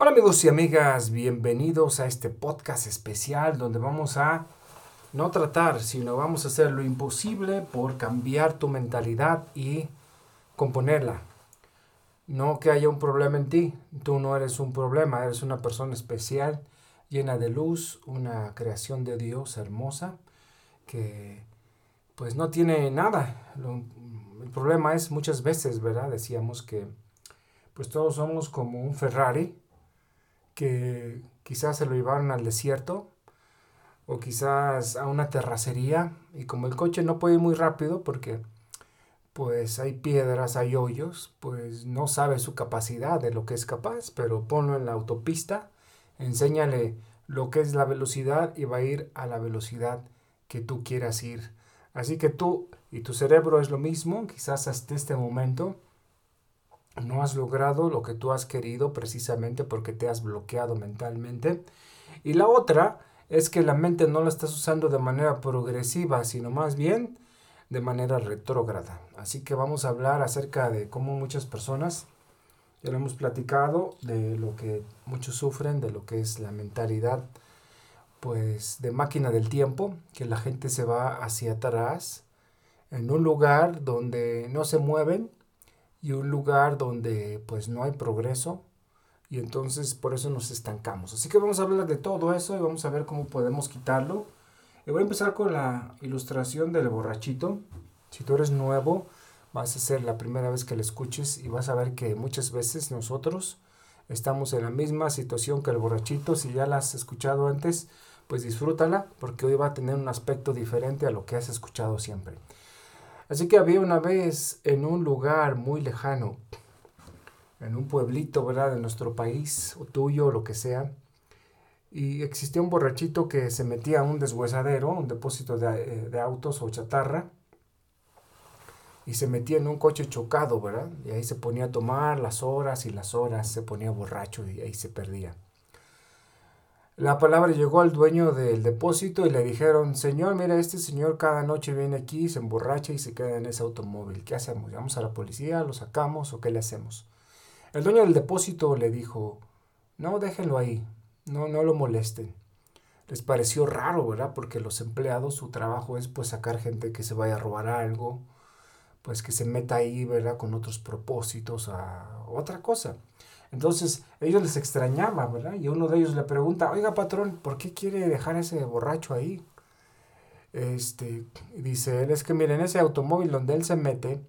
Hola amigos y amigas, bienvenidos a este podcast especial donde vamos a no tratar, sino vamos a hacer lo imposible por cambiar tu mentalidad y componerla. No que haya un problema en ti, tú no eres un problema, eres una persona especial, llena de luz, una creación de Dios hermosa que pues no tiene nada. el problema es muchas veces, ¿verdad? Decíamos que pues todos somos como un Ferrari que quizás se lo llevaron al desierto o quizás a una terracería y como el coche no puede ir muy rápido porque pues hay piedras, hay hoyos, pues no sabe su capacidad de lo que es capaz, pero ponlo en la autopista, enséñale lo que es la velocidad y va a ir a la velocidad que tú quieras ir. Así que tú y tu cerebro es lo mismo, quizás hasta este momento no has logrado lo que tú has querido precisamente porque te has bloqueado mentalmente. Y la otra es que la mente no la estás usando de manera progresiva, sino más bien de manera retrógrada. Así que vamos a hablar acerca de cómo muchas personas, ya lo hemos platicado, de lo que muchos sufren, de lo que es la mentalidad pues de máquina del tiempo, que la gente se va hacia atrás en un lugar donde no se mueven y un lugar donde pues no hay progreso y entonces por eso nos estancamos. Así que vamos a hablar de todo eso y vamos a ver cómo podemos quitarlo. Y voy a empezar con la ilustración del borrachito. Si tú eres nuevo, vas a ser la primera vez que lo escuches y vas a ver que muchas veces nosotros estamos en la misma situación que el borrachito. Si ya la has escuchado antes, pues disfrútala porque hoy va a tener un aspecto diferente a lo que has escuchado siempre. Así que había una vez en un lugar muy lejano, en un pueblito, ¿verdad?, de nuestro país, o tuyo, o lo que sea, y existía un borrachito que se metía a un deshuesadero, un depósito de, eh, de autos o chatarra, y se metía en un coche chocado, ¿verdad? Y ahí se ponía a tomar las horas y las horas, se ponía borracho y ahí se perdía. La palabra llegó al dueño del depósito y le dijeron, Señor, mira, este señor cada noche viene aquí, se emborracha y se queda en ese automóvil. ¿Qué hacemos? ¿Llamamos a la policía? ¿Lo sacamos o qué le hacemos? El dueño del depósito le dijo, no, déjenlo ahí, no, no lo molesten. Les pareció raro, ¿verdad? Porque los empleados, su trabajo es pues sacar gente que se vaya a robar algo, pues que se meta ahí, ¿verdad? Con otros propósitos a otra cosa. Entonces ellos les extrañaba, ¿verdad? Y uno de ellos le pregunta, oiga patrón, ¿por qué quiere dejar ese borracho ahí? Este, dice él, es que miren, ese automóvil donde él se mete,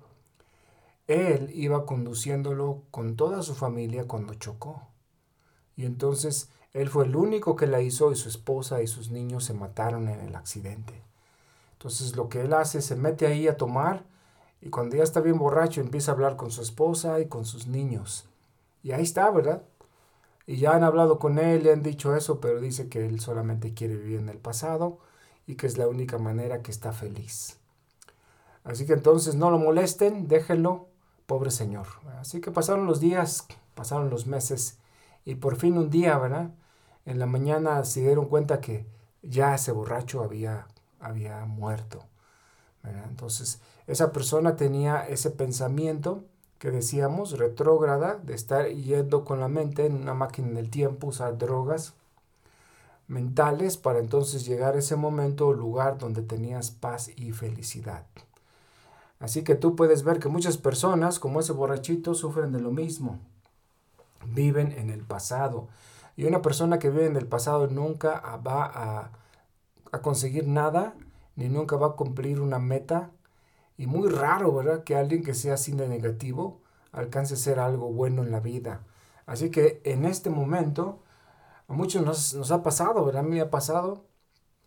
él iba conduciéndolo con toda su familia cuando chocó. Y entonces él fue el único que la hizo y su esposa y sus niños se mataron en el accidente. Entonces lo que él hace, se mete ahí a tomar y cuando ya está bien borracho empieza a hablar con su esposa y con sus niños. Y ahí está, ¿verdad? Y ya han hablado con él, le han dicho eso, pero dice que él solamente quiere vivir en el pasado y que es la única manera que está feliz. Así que entonces no lo molesten, déjenlo, pobre señor. Así que pasaron los días, pasaron los meses y por fin un día, ¿verdad? En la mañana se dieron cuenta que ya ese borracho había, había muerto. Entonces esa persona tenía ese pensamiento que decíamos, retrógrada, de estar yendo con la mente en una máquina del tiempo, usar drogas mentales para entonces llegar a ese momento o lugar donde tenías paz y felicidad. Así que tú puedes ver que muchas personas, como ese borrachito, sufren de lo mismo. Viven en el pasado. Y una persona que vive en el pasado nunca va a, a conseguir nada, ni nunca va a cumplir una meta y muy raro, ¿verdad? Que alguien que sea de negativo alcance a ser algo bueno en la vida. Así que en este momento, a muchos nos, nos ha pasado, ¿verdad? A mí me ha pasado,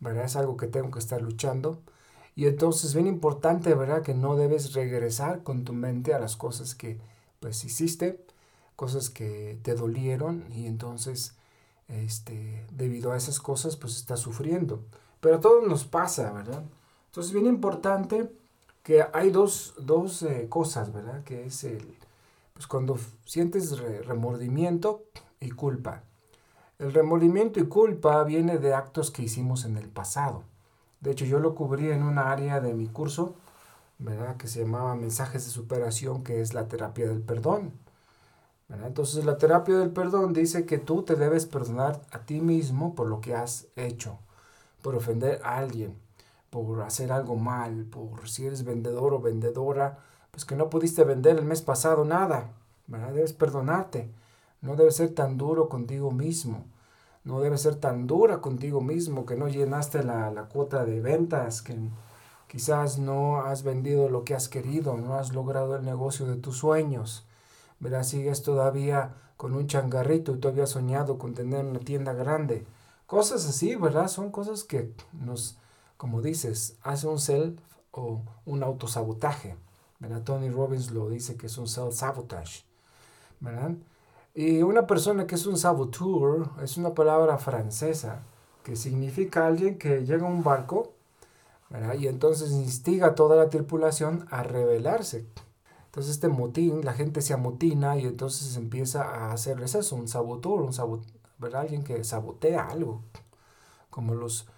¿verdad? Es algo que tengo que estar luchando. Y entonces es bien importante, ¿verdad? Que no debes regresar con tu mente a las cosas que pues hiciste, cosas que te dolieron y entonces este, debido a esas cosas pues estás sufriendo. Pero a todos nos pasa, ¿verdad? Entonces es bien importante que hay dos, dos eh, cosas, ¿verdad? Que es el, pues cuando sientes remordimiento y culpa. El remordimiento y culpa viene de actos que hicimos en el pasado. De hecho, yo lo cubrí en una área de mi curso, ¿verdad? Que se llamaba Mensajes de Superación, que es la terapia del perdón. Entonces la terapia del perdón dice que tú te debes perdonar a ti mismo por lo que has hecho, por ofender a alguien, por hacer algo mal, por si eres vendedor o vendedora, pues que no pudiste vender el mes pasado nada, Debes perdonarte. No debes ser tan duro contigo mismo. No debes ser tan dura contigo mismo que no llenaste la, la cuota de ventas, que quizás no has vendido lo que has querido, no has logrado el negocio de tus sueños. Verás, sigues todavía con un changarrito y tú habías soñado con tener una tienda grande. Cosas así, ¿verdad? Son cosas que nos, como dices, hace un self o un autosabotaje. ¿verdad? Tony Robbins lo dice que es un self-sabotage. ¿verdad? Y una persona que es un saboteur es una palabra francesa que significa alguien que llega a un barco y entonces instiga a toda la tripulación a rebelarse. Entonces este motín, la gente se amotina y entonces empieza a hacerles eso, un saboteur, un sabot alguien que sabotea algo, como los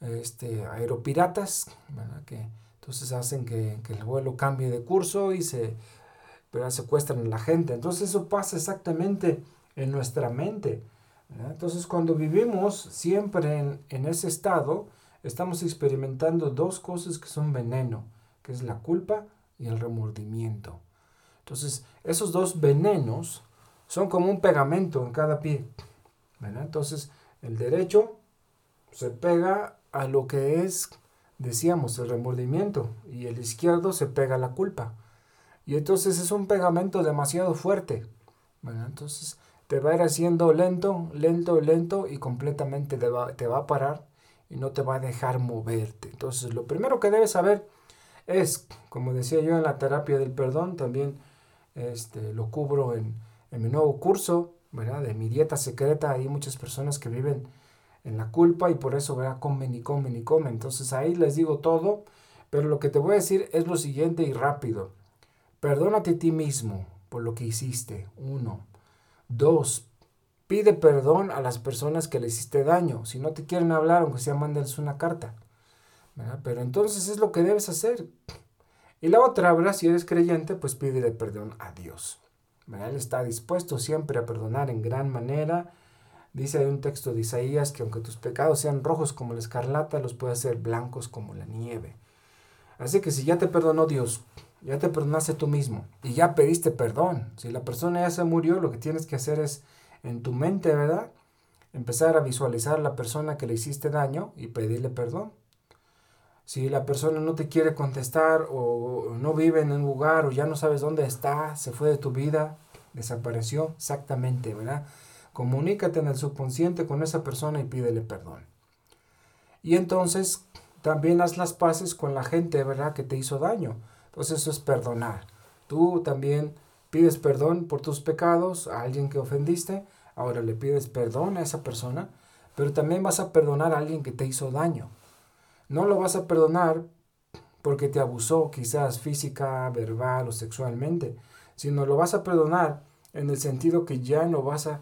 este, aeropiratas, ¿verdad? que entonces hacen que, que, el vuelo cambie de curso y se ¿verdad? secuestran a la gente. Entonces eso pasa exactamente en nuestra mente. Entonces cuando vivimos siempre en, en ese estado, estamos experimentando dos cosas que son veneno, que es la culpa y el remordimiento. Entonces, esos dos venenos son como un pegamento en cada pie. Entonces, el derecho se pega a lo que es, decíamos, el remordimiento y el izquierdo se pega la culpa. Y entonces es un pegamento demasiado fuerte. Entonces te va a ir haciendo lento, lento, lento y completamente te va, te va a parar y no te va a dejar moverte. Entonces lo primero que debes saber es, como decía yo en la terapia del perdón, también este, lo cubro en, mi nuevo curso, ¿verdad? De mi dieta secreta. Hay muchas personas que viven en la culpa y por eso, ¿verdad? Comen y comen y comen. Entonces ahí les digo todo, pero lo que te voy a decir es lo siguiente y rápido. Perdónate a ti mismo por lo que hiciste. Uno. Dos. Pide perdón a las personas que le hiciste daño. Si no te quieren hablar, aunque sea, mándales una carta. Pero entonces es lo que debes hacer. Y la otra, ¿verdad? Si eres creyente, pues pídele perdón a Dios. Él está dispuesto siempre a perdonar en gran manera. Dice hay un texto de Isaías que aunque tus pecados sean rojos como la escarlata, los puede hacer blancos como la nieve. Así que si ya te perdonó Dios, ya te perdonaste tú mismo y ya pediste perdón. Si la persona ya se murió, lo que tienes que hacer es en tu mente, ¿verdad? Empezar a visualizar a la persona que le hiciste daño y pedirle perdón. Si la persona no te quiere contestar o no vive en un lugar o ya no sabes dónde está, se fue de tu vida, desapareció, exactamente, ¿verdad? Comunícate en el subconsciente con esa persona y pídele perdón. Y entonces también haz las paces con la gente, ¿verdad? Que te hizo daño. Entonces eso es perdonar. Tú también pides perdón por tus pecados a alguien que ofendiste, ahora le pides perdón a esa persona, pero también vas a perdonar a alguien que te hizo daño. No lo vas a perdonar porque te abusó quizás física, verbal o sexualmente, sino lo vas a perdonar en el sentido que ya no vas a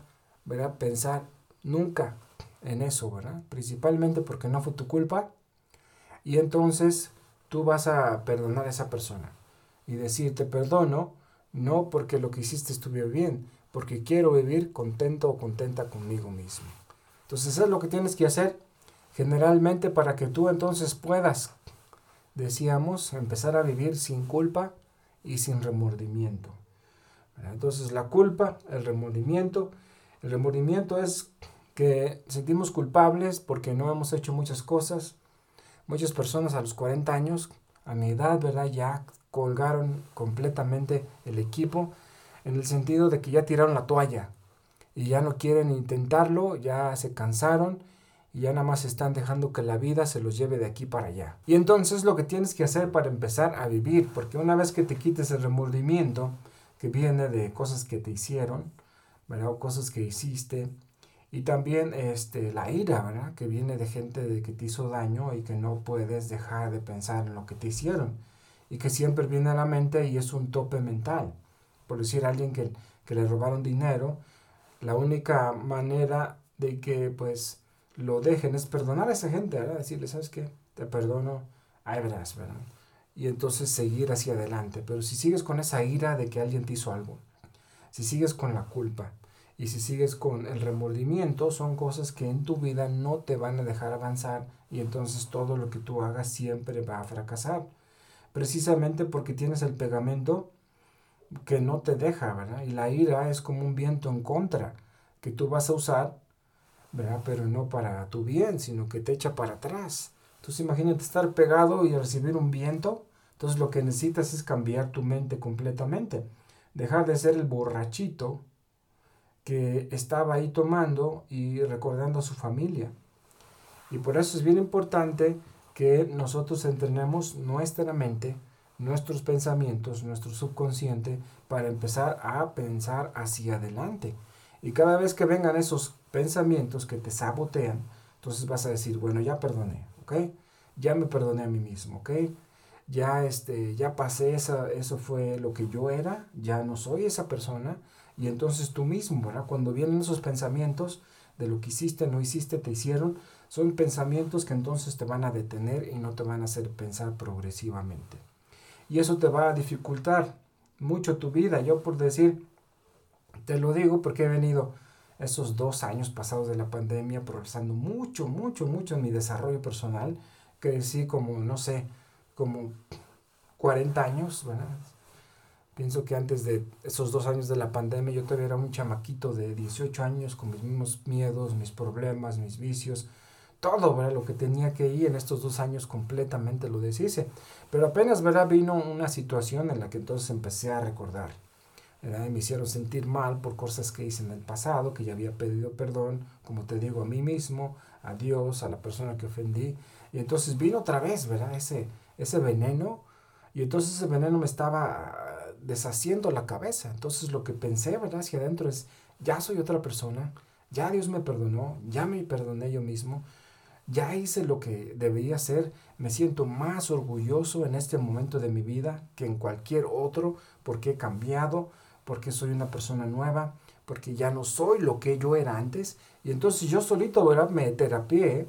pensar nunca en eso, ¿verdad? Principalmente porque no fue tu culpa. Y entonces tú vas a perdonar a esa persona y decir, te perdono, no porque lo que hiciste estuvo bien, porque quiero vivir contento o contenta conmigo mismo. Entonces eso es lo que tienes que hacer generalmente para que tú entonces puedas, decíamos, empezar a vivir sin culpa y sin remordimiento. Entonces la culpa, el remordimiento, el remordimiento es que sentimos culpables porque no hemos hecho muchas cosas. Muchas personas a los 40 años, a mi edad, ¿verdad? Ya colgaron completamente el equipo en el sentido de que ya tiraron la toalla y ya no quieren intentarlo, ya se cansaron y ya nada más están dejando que la vida se los lleve de aquí para allá. Y entonces lo que tienes que hacer para empezar a vivir, porque una vez que te quites el remordimiento que viene de cosas que te hicieron, ¿verdad? O cosas que hiciste, y también este, la ira, ¿verdad? Que viene de gente de que te hizo daño y que no puedes dejar de pensar en lo que te hicieron. Y que siempre viene a la mente y es un tope mental. Por decir a alguien que, que le robaron dinero, la única manera de que pues lo dejen es perdonar a esa gente, ¿verdad? Decirle, ¿sabes qué? Te perdono, ahí verás, ¿verdad? Y entonces seguir hacia adelante. Pero si sigues con esa ira de que alguien te hizo algo, si sigues con la culpa y si sigues con el remordimiento, son cosas que en tu vida no te van a dejar avanzar y entonces todo lo que tú hagas siempre va a fracasar. Precisamente porque tienes el pegamento que no te deja, ¿verdad? Y la ira es como un viento en contra que tú vas a usar, ¿verdad? Pero no para tu bien, sino que te echa para atrás. Entonces imagínate estar pegado y recibir un viento. Entonces lo que necesitas es cambiar tu mente completamente. Dejar de ser el borrachito que estaba ahí tomando y recordando a su familia. Y por eso es bien importante que nosotros entrenemos nuestra mente nuestros pensamientos, nuestro subconsciente, para empezar a pensar hacia adelante. Y cada vez que vengan esos pensamientos que te sabotean, entonces vas a decir, bueno, ya perdoné, ¿ok? Ya me perdoné a mí mismo, ¿ok? Ya, este, ya pasé, esa, eso fue lo que yo era, ya no soy esa persona. Y entonces tú mismo, ¿verdad? Cuando vienen esos pensamientos de lo que hiciste, no hiciste, te hicieron, son pensamientos que entonces te van a detener y no te van a hacer pensar progresivamente y eso te va a dificultar mucho tu vida. Yo por decir, te lo digo porque he venido esos dos años pasados de la pandemia progresando mucho, mucho, mucho en mi desarrollo personal. Crecí como, no sé, como 40 años, ¿verdad? Pienso que antes de esos dos años de la pandemia yo todavía era un chamaquito de 18 años con mis mismos miedos, mis problemas, mis vicios, todo, ¿verdad? Lo que tenía que ir en estos dos años completamente lo deshice. Pero apenas, ¿verdad? Vino una situación en la que entonces empecé a recordar. ¿verdad? me hicieron sentir mal por cosas que hice en el pasado, que ya había pedido perdón, como te digo, a mí mismo, a Dios, a la persona que ofendí. Y entonces vino otra vez, ¿verdad? Ese, ese veneno. Y entonces ese veneno me estaba deshaciendo la cabeza. Entonces lo que pensé, ¿verdad? Hacia adentro es, ya soy otra persona, ya Dios me perdonó, ya me perdoné yo mismo ya hice lo que debía hacer, me siento más orgulloso en este momento de mi vida que en cualquier otro, porque he cambiado, porque soy una persona nueva, porque ya no soy lo que yo era antes. Y entonces yo solito ¿verdad? me terapié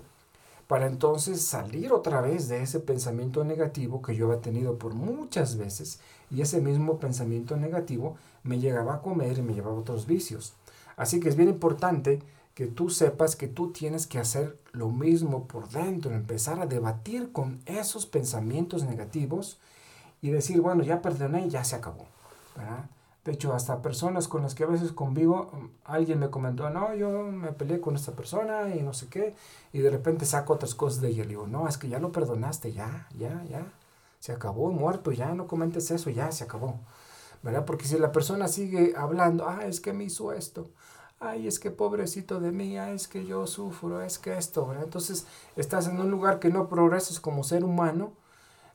para entonces salir otra vez de ese pensamiento negativo que yo había tenido por muchas veces. Y ese mismo pensamiento negativo me llegaba a comer y me llevaba otros vicios. Así que es bien importante que tú sepas que tú tienes que hacer lo mismo por dentro, empezar a debatir con esos pensamientos negativos y decir, bueno, ya perdoné ya se acabó. De hecho, hasta personas con las que a veces convivo, alguien me comentó, no, yo me peleé con esta persona y no sé qué, y de repente saco otras cosas de ella. Le digo, no, es que ya lo perdonaste, ya, ya, ya, se acabó, muerto, ya, no comentes eso, ya, se acabó. ¿Verdad? Porque si la persona sigue hablando, ah, es que me hizo esto, ay, es que pobrecito de mí, ay, es que yo sufro, es que esto, ¿verdad? Entonces estás en un lugar que no progresas como ser humano,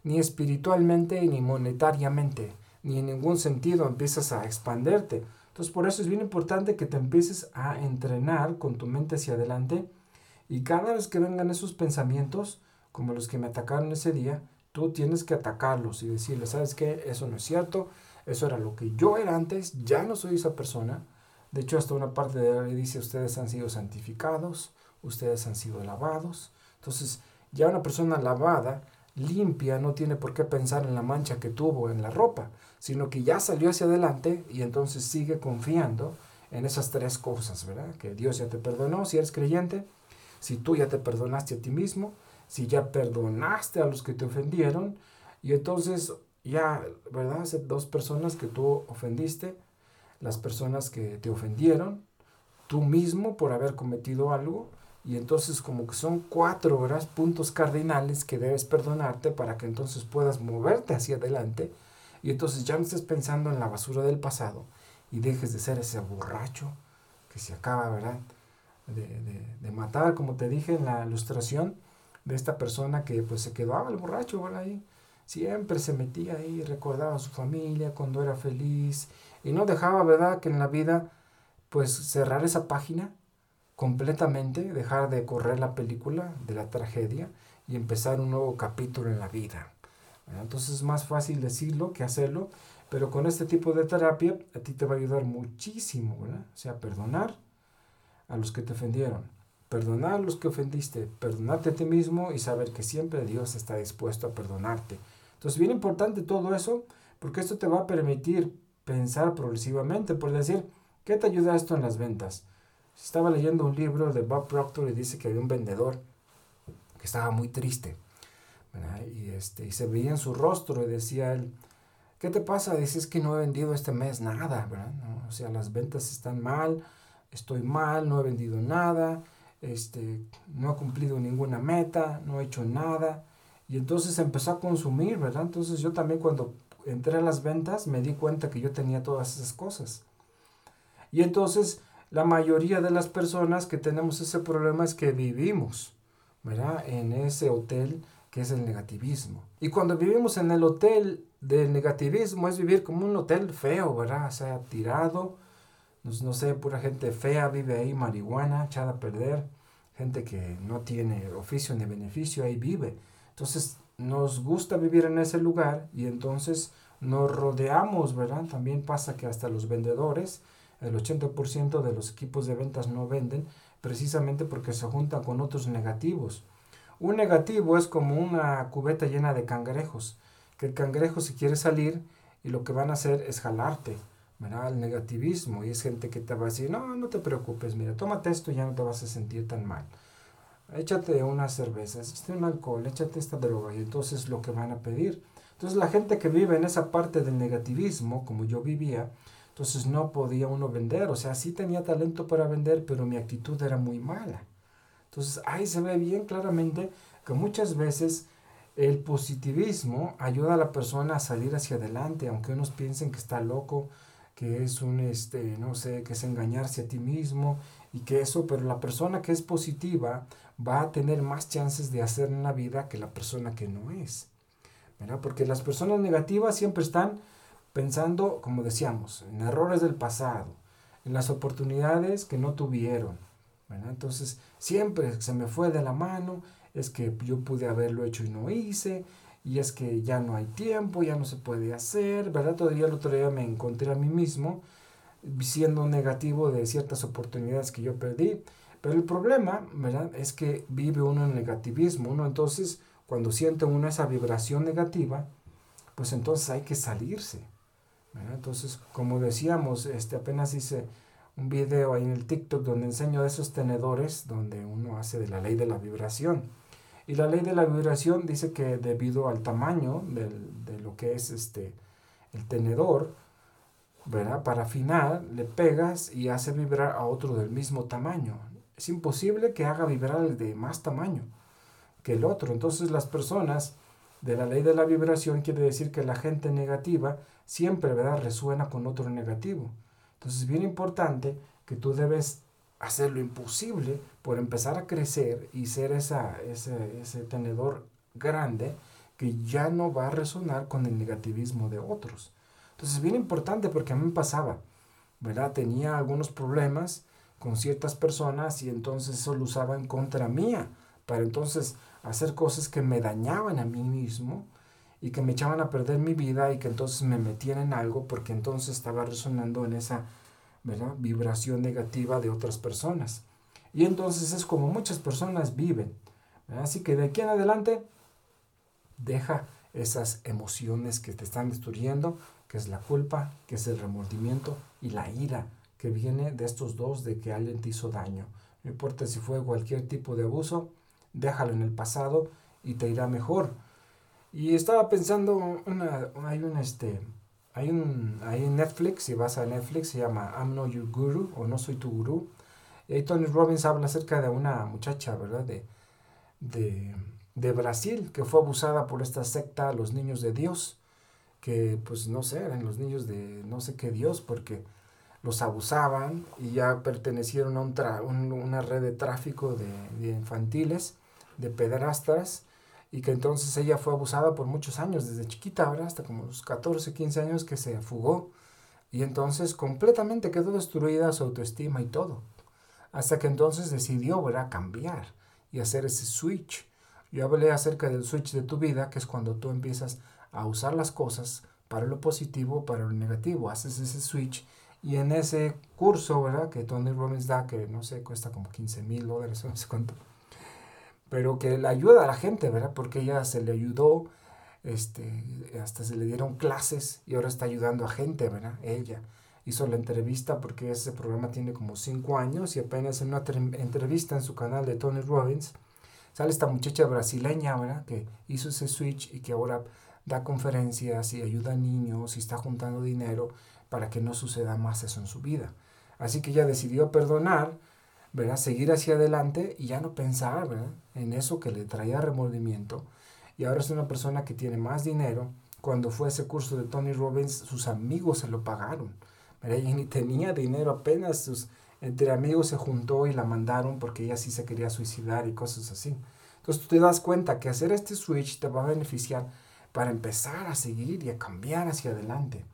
ni espiritualmente, ni monetariamente, ni en ningún sentido empiezas a expanderte. Entonces por eso es bien importante que te empieces a entrenar con tu mente hacia adelante y cada vez que vengan esos pensamientos, como los que me atacaron ese día, tú tienes que atacarlos y decirle, ¿sabes qué? Eso no es cierto, eso era lo que yo era antes, ya no soy esa persona, de hecho, hasta una parte de ley dice, ustedes han sido santificados, ustedes han sido lavados. Entonces, ya una persona lavada, limpia, no tiene por qué pensar en la mancha que tuvo en la ropa, sino que ya salió hacia adelante y entonces sigue confiando en esas tres cosas, ¿verdad? Que Dios ya te perdonó si eres creyente, si tú ya te perdonaste a ti mismo, si ya perdonaste a los que te ofendieron, y entonces ya, ¿verdad? Dos personas que tú ofendiste, las personas que te ofendieron, tú mismo por haber cometido algo, y entonces como que son cuatro horas, puntos cardinales que debes perdonarte para que entonces puedas moverte hacia adelante, y entonces ya no estés pensando en la basura del pasado y dejes de ser ese borracho que se acaba, ¿verdad? De, matar, como te dije en la ilustración, de esta persona que pues se quedaba el borracho, ¿verdad? Ahí siempre se metía ahí, recordaba a su familia cuando era feliz y no dejaba, ¿verdad?, que en la vida, pues cerrar esa página completamente, dejar de correr la película de la tragedia y empezar un nuevo capítulo en la vida. Entonces es más fácil decirlo que hacerlo, pero con este tipo de terapia a ti te va a ayudar muchísimo, ¿verdad? O sea, perdonar a los que te ofendieron, perdonar a los que ofendiste, perdonarte a ti mismo y saber que siempre Dios está dispuesto a perdonarte. Entonces, bien importante todo eso, porque esto te va a permitir pensar progresivamente, por decir, ¿qué te ayuda esto en las ventas? Estaba leyendo un libro de Bob Proctor y dice que había un vendedor que estaba muy triste. Y, este, y se veía en su rostro y decía él, ¿qué te pasa? Dices que no he vendido este mes nada, ¿verdad? O sea, las ventas están mal, estoy mal, no he vendido nada, este, no he cumplido ninguna meta, no he hecho nada. Y entonces empezó a consumir, ¿verdad? Entonces yo también cuando entré a las ventas me di cuenta que yo tenía todas esas cosas. Y entonces la mayoría de las personas que tenemos ese problema es que vivimos, ¿verdad? En ese hotel que es el negativismo. Y cuando vivimos en el hotel del negativismo es vivir como un hotel feo, ¿verdad? O sea, tirado, no, sé, pura gente fea vive ahí, marihuana, echada a perder, gente que no tiene oficio ni beneficio, ahí vive. Entonces, nos gusta vivir en ese lugar y entonces nos rodeamos, ¿verdad? También pasa que hasta los vendedores, el 80% de los equipos de ventas no venden precisamente porque se juntan con otros negativos. Un negativo es como una cubeta llena de cangrejos, que el cangrejo si quiere salir y lo que van a hacer es jalarte, ¿verdad? El negativismo y es gente que te va a decir, no, no te preocupes, mira, tómate esto y ya no te vas a sentir tan mal échate unas cervezas, échate un alcohol, échate esta droga y entonces lo que van a pedir. Entonces la gente que vive en esa parte del negativismo, como yo vivía, entonces no podía uno vender, o sea, sí tenía talento para vender, pero mi actitud era muy mala. Entonces ahí se ve bien claramente que muchas veces el positivismo ayuda a la persona a salir hacia adelante, aunque unos piensen que está loco, que es un, este, no sé, que es engañarse a ti mismo y que eso, pero la persona que es positiva va a tener más chances de hacer en la vida que la persona que no es. ¿verdad? Porque las personas negativas siempre están pensando, como decíamos, en errores del pasado, en las oportunidades que no tuvieron. ¿verdad? Entonces, siempre se me fue de la mano, es que yo pude haberlo hecho y no hice, y es que ya no hay tiempo, ya no se puede hacer, ¿verdad? Todavía el otro día me encontré a mí mismo siendo negativo de ciertas oportunidades que yo perdí pero el problema, ¿verdad? Es que vive uno en negativismo, uno entonces cuando siente uno esa vibración negativa, pues entonces hay que salirse. ¿Verdad? Entonces, como decíamos, este, apenas hice un video ahí en el TikTok donde enseño esos tenedores donde uno hace de la ley de la vibración. Y la ley de la vibración dice que debido al tamaño del, de lo que es este, el tenedor, ¿verdad? Para afinar, le pegas y hace vibrar a otro del mismo tamaño es imposible que haga vibrar el de más tamaño que el otro. Entonces las personas de la ley de la vibración quiere decir que la gente negativa siempre ¿verdad? resuena con otro negativo. Entonces es bien importante que tú debes hacer lo imposible por empezar a crecer y ser esa, ese, ese tenedor grande que ya no va a resonar con el negativismo de otros. Entonces es bien importante porque a mí me pasaba, ¿verdad? Tenía algunos problemas con ciertas personas y entonces eso lo usaba en contra mía, para entonces hacer cosas que me dañaban a mí mismo y que me echaban a perder mi vida y que entonces me metían en algo porque entonces estaba resonando en esa vibración negativa de otras personas. Y entonces es como muchas personas viven. Así que de aquí en adelante, deja esas emociones que te están destruyendo, que es la culpa, que es el remordimiento y la ira que viene de estos dos de que alguien te hizo daño. No importa si fue cualquier tipo de abuso, déjalo en el pasado y te irá mejor. Y estaba pensando, una, hay un este, hay un, hay en Netflix, si vas a Netflix, se llama I'm Not Your Guru o No Soy Tu Gurú. Y Tony Robbins habla acerca de una muchacha, ¿verdad? De, de, de Brasil, que fue abusada por esta secta, los niños de Dios, que pues no sé, eran los niños de no sé qué Dios, porque los abusaban y ya pertenecieron a un una red de tráfico de, infantiles, de pederastas, y que entonces ella fue abusada por muchos años, desde chiquita, ¿verdad? hasta como los 14, 15 años que se fugó, y entonces completamente quedó destruida su autoestima y todo, hasta que entonces decidió ¿verdad? cambiar y hacer ese switch. Yo hablé acerca del switch de tu vida, que es cuando tú empiezas a usar las cosas para lo positivo, para lo negativo, haces ese switch y en ese curso, ¿verdad? Que Tony Robbins da, que no sé, cuesta como 15 mil dólares, no sé cuánto. Pero que le ayuda a la gente, ¿verdad? Porque ella se le ayudó este, hasta se le dieron clases y ahora está ayudando a gente, ¿verdad? Ella hizo la entrevista porque ese programa tiene como cinco años y apenas en una entrevista en su canal de Tony Robbins sale esta muchacha brasileña, ¿verdad? Que hizo ese switch y que ahora da conferencias y ayuda a niños y está juntando dinero para que no suceda más eso en su vida. Así que ella decidió perdonar, ¿verdad? Seguir hacia adelante y ya no pensar, En eso que le traía remordimiento. Y ahora es una persona que tiene más dinero. Cuando fue ese curso de Tony Robbins, sus amigos se lo pagaron. Ella ni tenía dinero, apenas sus entre amigos se juntó y la mandaron porque ella sí se quería suicidar y cosas así. Entonces tú te das cuenta que hacer este switch te va a beneficiar para empezar a seguir y a cambiar hacia adelante.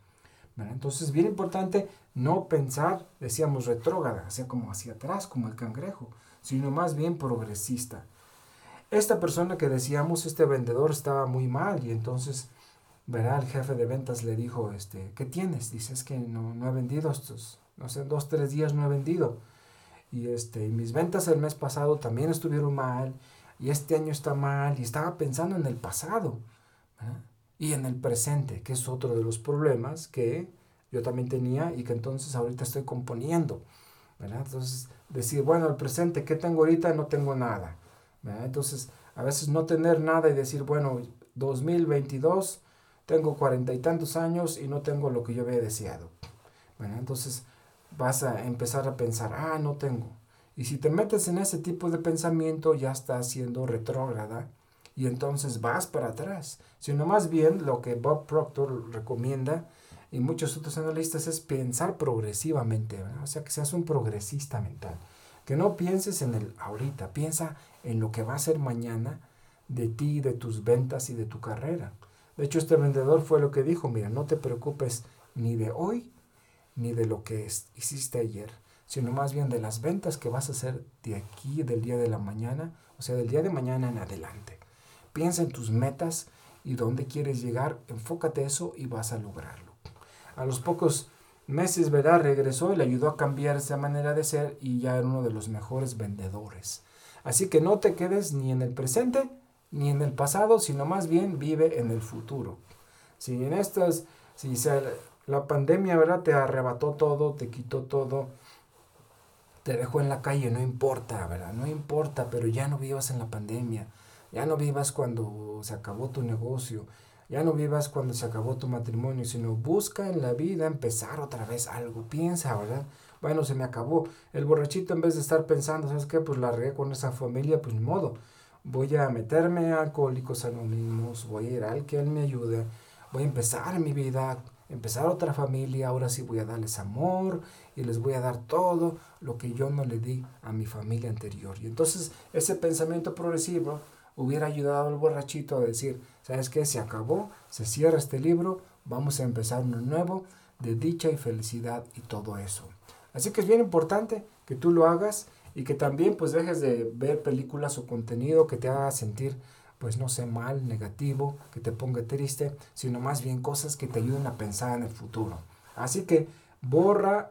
Entonces, bien importante no pensar, decíamos, retrógrada, o como hacia atrás, como el cangrejo, sino más bien progresista. Esta persona que decíamos, este vendedor estaba muy mal y entonces, ¿verdad? El jefe de ventas le dijo, este, ¿qué tienes? Dice, es que no, no he vendido estos, no sé, dos, tres días no he vendido. Y este, mis ventas el mes pasado también estuvieron mal y este año está mal y estaba pensando en el pasado y en el presente, que es otro de los problemas que yo también tenía y que entonces ahorita estoy componiendo. Entonces, decir, bueno, el presente, ¿qué tengo ahorita? No tengo nada. Entonces, a veces no tener nada y decir, bueno, 2022, tengo cuarenta y tantos años y no tengo lo que yo había deseado. Entonces, vas a empezar a pensar, ah, no tengo. Y si te metes en ese tipo de pensamiento, ya estás siendo retrógrada y entonces vas para atrás. Sino más bien lo que Bob Proctor recomienda y muchos otros analistas es pensar progresivamente, o sea, que seas un progresista mental. Que no pienses en el ahorita, piensa en lo que va a ser mañana de ti, de tus ventas y de tu carrera. De hecho, este vendedor fue lo que dijo, mira, no te preocupes ni de hoy ni de lo que hiciste ayer, sino más bien de las ventas que vas a hacer de aquí, del día de la mañana, o sea, del día de mañana en adelante. Piensa en tus metas y dónde quieres llegar, enfócate eso y vas a lograrlo. A los pocos meses, ¿verdad? Regresó y le ayudó a cambiar esa manera de ser y ya era uno de los mejores vendedores. Así que no te quedes ni en el presente ni en el pasado, sino más bien vive en el futuro. Si en estas, si la pandemia, ¿verdad? Te arrebató todo, te quitó todo, te dejó en la calle, no importa, ¿verdad? No importa, pero ya no vivas en la pandemia ya no vivas cuando se acabó tu negocio, ya no vivas cuando se acabó tu matrimonio, sino busca en la vida empezar otra vez algo. Piensa, ¿verdad? Bueno, se me acabó. El borrachito en vez de estar pensando, ¿sabes qué? Pues la regué con esa familia, pues ni modo. Voy a meterme a Alcohólicos Anónimos, voy a ir al que él me ayude, voy a empezar mi vida, empezar otra familia, ahora sí voy a darles amor y les voy a dar todo lo que yo no le di a mi familia anterior. Y entonces ese pensamiento progresivo hubiera ayudado al borrachito a decir, ¿sabes qué? Se acabó, se cierra este libro, vamos a empezar uno nuevo de dicha y felicidad y todo eso. Así que es bien importante que tú lo hagas y que también pues dejes de ver películas o contenido que te haga sentir pues no sé mal, negativo, que te ponga triste, sino más bien cosas que te ayuden a pensar en el futuro. Así que borra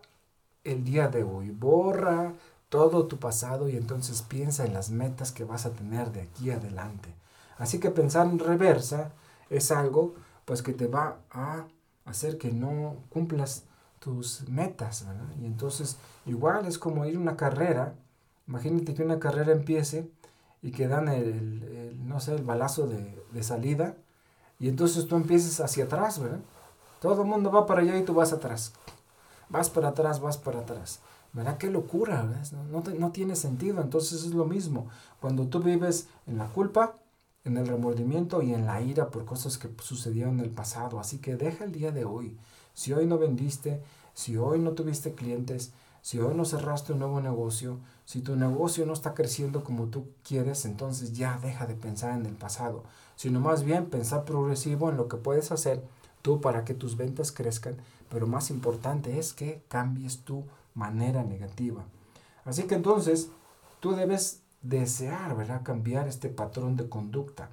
el día de hoy, borra todo tu pasado y entonces piensa en las metas que vas a tener de aquí adelante. Así que pensar en reversa es algo pues que te va a hacer que no cumplas tus metas, Y entonces igual es como ir una carrera, imagínate que una carrera empiece y que dan el, no sé, el balazo de, de, salida y entonces tú empiezas hacia atrás. Todo el mundo va para allá y tú vas atrás. Vas para atrás, vas para atrás. ¿Verdad? Qué locura, No, no, tiene sentido. Entonces es lo mismo. Cuando tú vives en la culpa, en el remordimiento y en la ira por cosas que sucedieron en el pasado. Así que deja el día de hoy. Si hoy no vendiste, si hoy no tuviste clientes, si hoy no cerraste un nuevo negocio, si tu negocio no está creciendo como tú quieres, entonces ya deja de pensar en el pasado, sino más bien pensar progresivo en lo que puedes hacer tú para que tus ventas crezcan, pero más importante es que cambies tú manera negativa. Así que entonces tú debes desear, ¿verdad? Cambiar este patrón de conducta.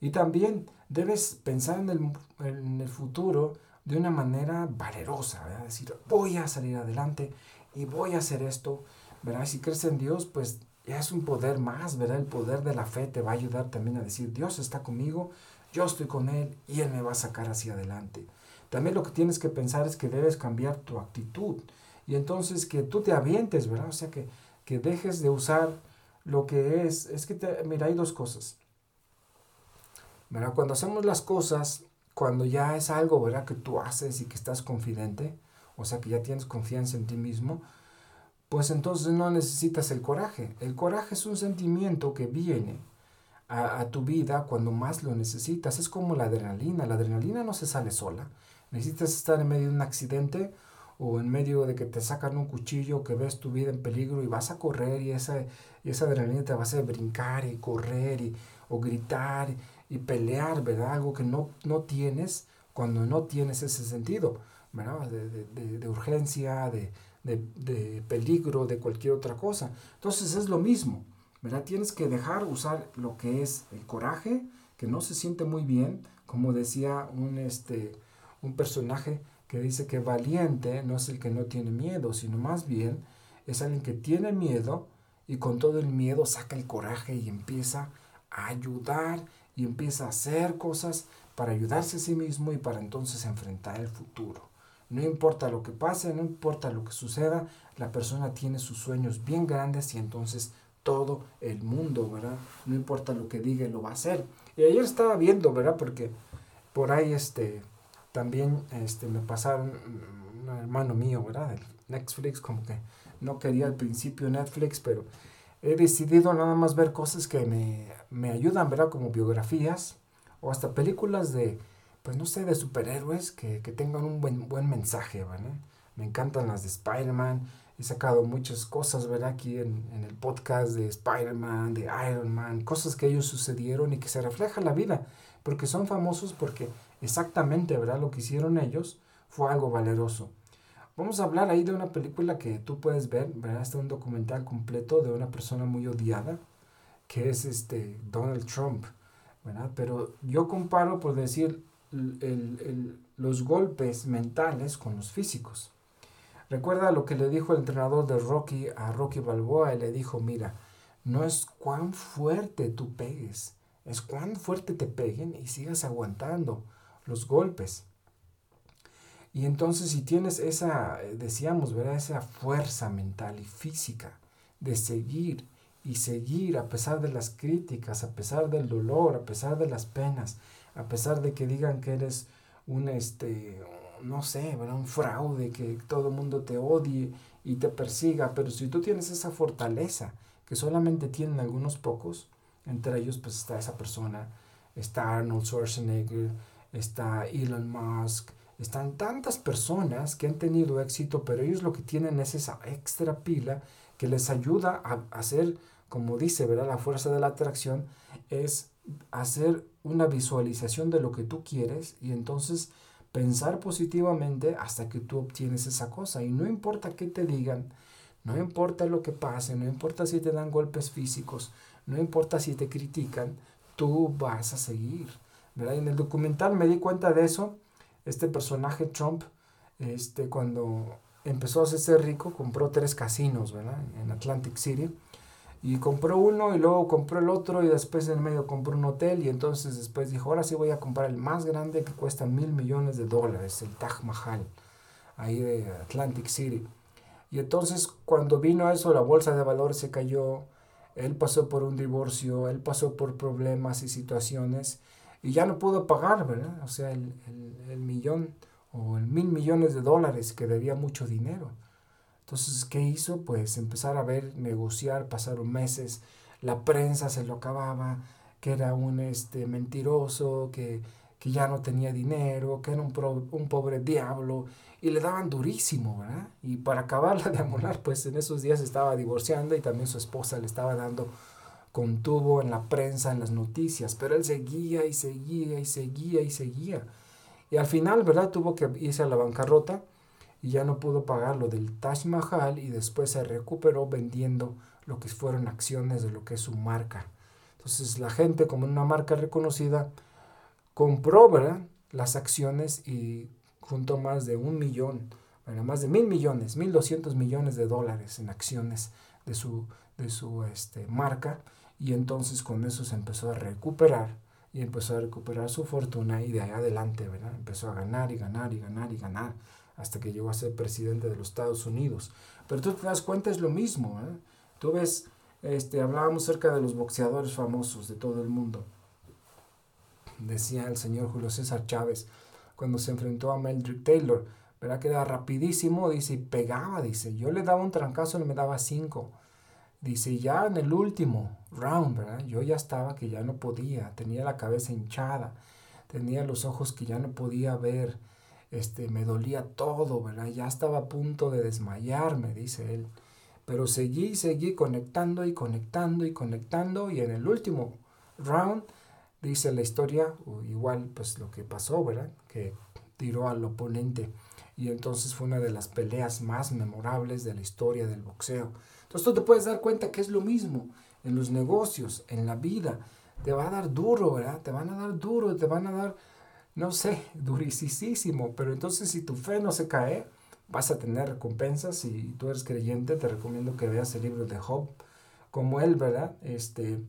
Y también debes pensar en el, en el futuro de una manera valerosa. Decir, voy a salir adelante y voy a hacer esto, ¿verdad? Si crees en Dios, pues ya es un poder más, ¿verdad? El poder de la fe te va a ayudar también a decir, Dios está conmigo, yo estoy con Él y Él me va a sacar hacia adelante. También lo que tienes que pensar es que debes cambiar tu actitud y entonces que tú te avientes, ¿verdad? O sea, que, que dejes de usar lo que es, es que, te, mira, hay dos cosas. ¿verdad? Cuando hacemos las cosas, cuando ya es algo, ¿verdad? Que tú haces y que estás confidente, o sea, que ya tienes confianza en ti mismo, pues entonces no necesitas el coraje. El coraje es un sentimiento que viene a, a, tu vida cuando más lo necesitas. Es como la adrenalina. La adrenalina no se sale sola. Necesitas estar en medio de un accidente o en medio de que te sacan un cuchillo, que ves tu vida en peligro y vas a correr y esa, y esa adrenalina te va a hacer brincar y correr y, o gritar y, pelear, ¿verdad? Algo que no, no tienes cuando no tienes ese sentido, ¿verdad? De, de, de urgencia, de, de, peligro, de cualquier otra cosa. Entonces es lo mismo, ¿verdad? Tienes que dejar usar lo que es el coraje, que no se siente muy bien, como decía un, este, un personaje que dice que valiente no es el que no tiene miedo, sino más bien es alguien que tiene miedo y con todo el miedo saca el coraje y empieza a ayudar y empieza a hacer cosas para ayudarse a sí mismo y para entonces enfrentar el futuro. No importa lo que pase, no importa lo que suceda, la persona tiene sus sueños bien grandes y entonces todo el mundo, ¿verdad? No importa lo que diga, lo va a hacer. Y ayer estaba viendo, ¿verdad? Porque por ahí este, también este, me pasaron un hermano mío, ¿verdad? Netflix, como que no quería al principio Netflix, pero he decidido nada más ver cosas que me, me ayudan, ¿verdad? Como biografías o hasta películas de pues no sé, de superhéroes que, que tengan un buen, buen mensaje, ¿vale? Me encantan las de Spider-Man, he sacado muchas cosas, ¿verdad? Aquí en, en el podcast de Spider-Man, de Iron Man, cosas que ellos sucedieron y que se refleja la vida, porque son famosos porque exactamente, ¿verdad? Lo que hicieron ellos fue algo valeroso. Vamos a hablar ahí de una película que tú puedes ver, ¿verdad? Este es un documental completo de una persona muy odiada, que es este Donald Trump, ¿verdad? Pero yo comparo, por decir, el, los golpes mentales con los físicos. Recuerda lo que le dijo el entrenador de Rocky a Rocky Balboa y le dijo, mira, no es cuán fuerte tú pegues, es cuán fuerte te peguen y sigas aguantando los golpes. Y entonces si tienes esa, decíamos, ¿verdad? esa fuerza mental y física de seguir y seguir a pesar de las críticas, a pesar del dolor, a pesar de las penas, a pesar de que digan que eres un, este, no sé, un fraude, que todo el mundo te odie y te persiga, pero si tú tienes esa fortaleza que solamente tienen algunos pocos, entre ellos pues está esa persona, está Arnold Schwarzenegger, está Elon Musk, están tantas personas que han tenido éxito, pero ellos lo que tienen es esa extra pila que les ayuda a hacer, como dice, ¿verdad? La fuerza de la atracción es hacer una visualización de lo que tú quieres y entonces pensar positivamente hasta que tú obtienes esa cosa. Y no importa qué te digan, no importa lo que pase, no importa si te dan golpes físicos, no importa si te critican, tú vas a seguir. ¿Verdad? en el documental me di cuenta de eso. Este personaje Trump, este, cuando empezó a hacerse rico, compró tres casinos ¿verdad? en Atlantic City y compró uno y luego compró el otro y después en medio compró un hotel y entonces después dijo, ahora sí voy a comprar el más grande que cuesta mil millones de dólares, el Taj Mahal, ahí de Atlantic City. Y entonces cuando vino eso, la bolsa de valores se cayó, él pasó por un divorcio, él pasó por problemas y situaciones y ya no pudo pagar, ¿verdad? O sea, el, el, millón o el mil millones de dólares que debía mucho dinero. Entonces, ¿qué hizo? Pues empezar a ver, negociar, pasaron meses, la prensa se lo acababa, que era un este, mentiroso, que, que ya no tenía dinero, que era un, un pobre diablo, y le daban durísimo, ¿verdad? Y para acabarla de amolar, pues en esos días estaba divorciando y también su esposa le estaba dando contuvo en la prensa, en las noticias, pero él seguía y seguía y seguía y seguía. Y al final, ¿verdad? Tuvo que irse a la bancarrota y ya no pudo pagar lo del Taj Mahal y después se recuperó vendiendo lo que fueron acciones de lo que es su marca. Entonces la gente como una marca reconocida compró ¿verdad? las acciones y juntó más de un millón, bueno, más de mil millones, mil doscientos millones de dólares en acciones de su, de su este, marca y entonces con eso se empezó a recuperar y empezó a recuperar su fortuna y de ahí adelante, ¿verdad? Empezó a ganar y ganar y ganar y ganar hasta que llegó a ser presidente de los Estados Unidos. Pero tú te das cuenta, es lo mismo, ¿eh? Tú ves, este, hablábamos acerca de los boxeadores famosos de todo el mundo. Decía el señor Julio César Chávez cuando se enfrentó a Meldrick Taylor, ¿verdad? Que era rapidísimo, dice, y pegaba, dice. Yo le daba un trancazo y me daba cinco. Dice, ya en el último round, ¿verdad? Yo ya estaba que ya no podía, tenía la cabeza hinchada, tenía los ojos que ya no podía ver, este, me dolía todo, ¿verdad? Ya estaba a punto de desmayarme, dice él. Pero seguí, seguí conectando y conectando y conectando y en el último round, dice la historia, igual pues lo que pasó, ¿verdad? Que tiró al oponente y entonces fue una de las peleas más memorables de la historia del boxeo. Entonces tú te puedes dar cuenta que es lo mismo en los negocios, en la vida. Te va a dar duro, ¿verdad? Te van a dar duro, te van a dar, no sé, durisísimo. Pero entonces si tu fe no se cae, vas a tener recompensas. Si tú eres creyente, te recomiendo que veas el libro de Job. Como él, ¿verdad? Este,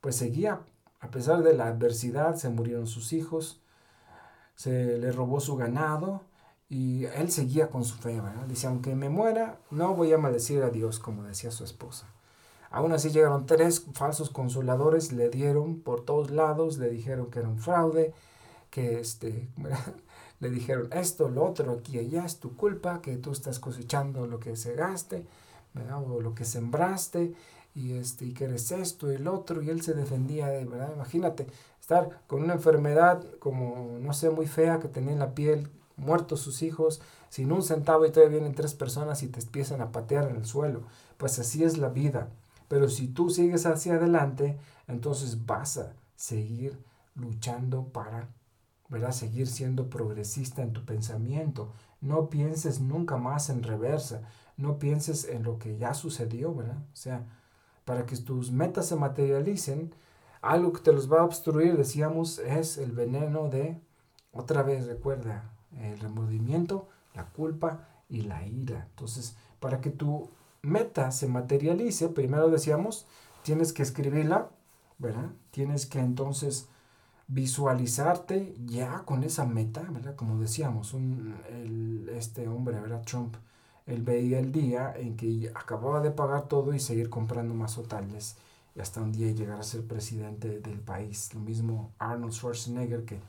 pues seguía, a pesar de la adversidad, se murieron sus hijos, se le robó su ganado, y él seguía con su fe, ¿verdad? Dice, aunque me muera, no voy a maldecir a Dios, como decía su esposa. Aún así llegaron tres falsos consoladores, le dieron por todos lados, le dijeron que era un fraude, que este, le dijeron esto, lo otro, aquí allá, es tu culpa, que tú estás cosechando lo que segaste, ¿verdad? o lo que sembraste, y, este, y que eres esto y el otro, y él se defendía de, ¿verdad? Imagínate, estar con una enfermedad como, no sé, muy fea, que tenía en la piel muertos sus hijos, sin un centavo y todavía vienen tres personas y te empiezan a patear en el suelo. Pues así es la vida. Pero si tú sigues hacia adelante, entonces vas a seguir luchando para, ¿verdad? Seguir siendo progresista en tu pensamiento. No pienses nunca más en reversa. No pienses en lo que ya sucedió, ¿verdad? O sea, para que tus metas se materialicen, algo que te los va a obstruir, decíamos, es el veneno de, otra vez recuerda, el remordimiento, la culpa y la ira. Entonces, para que tu meta se materialice, primero decíamos, tienes que escribirla, ¿verdad? Tienes que entonces visualizarte ya con esa meta, ¿verdad? Como decíamos, un, el, este hombre, ¿verdad? Trump, él veía el día en que acababa de pagar todo y seguir comprando más hoteles y hasta un día llegar a ser presidente del país. Lo mismo Arnold Schwarzenegger que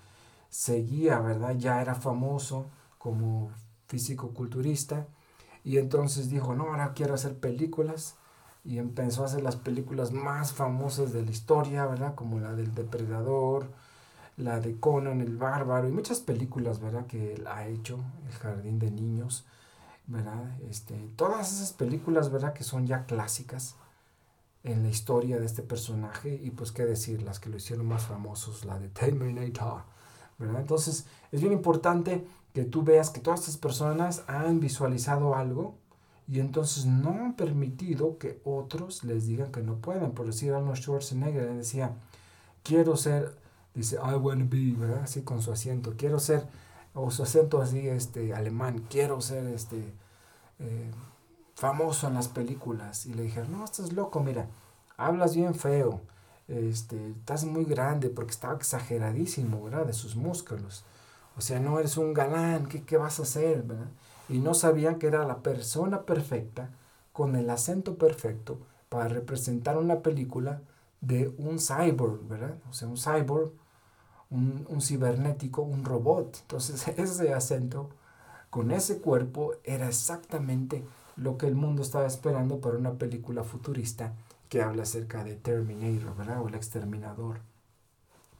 seguía, ¿verdad? Ya era famoso como físico-culturista y entonces dijo, no, ahora quiero hacer películas y empezó a hacer las películas más famosas de la historia, ¿verdad? Como la del Depredador, la de Conan el Bárbaro y muchas películas, ¿verdad? Que él ha hecho, El Jardín de Niños, ¿verdad? Este, todas esas películas, ¿verdad? Que son ya clásicas en la historia de este personaje y pues qué decir, las que lo hicieron más famosos, la de Terminator, entonces, es bien importante que tú veas que todas estas personas han visualizado algo y entonces no han permitido que otros les digan que no pueden. Por decir, Arnold Schwarzenegger decía, quiero ser, dice, I want to be, ¿verdad? Así con su acento, quiero ser, o su acento así, este, alemán, quiero ser, este, eh, famoso en las películas. Y le dijeron, no, estás loco, mira, hablas bien feo este, estás muy grande porque estaba exageradísimo, ¿verdad? De sus músculos. O sea, no eres un galán, ¿qué, qué vas a hacer? Y no sabían que era la persona perfecta, con el acento perfecto, para representar una película de un cyborg, ¿verdad? O sea, un cyborg, un, un cibernético, un robot. Entonces, ese acento, con ese cuerpo, era exactamente lo que el mundo estaba esperando para una película futurista que habla acerca de Terminator, ¿verdad? O el exterminador.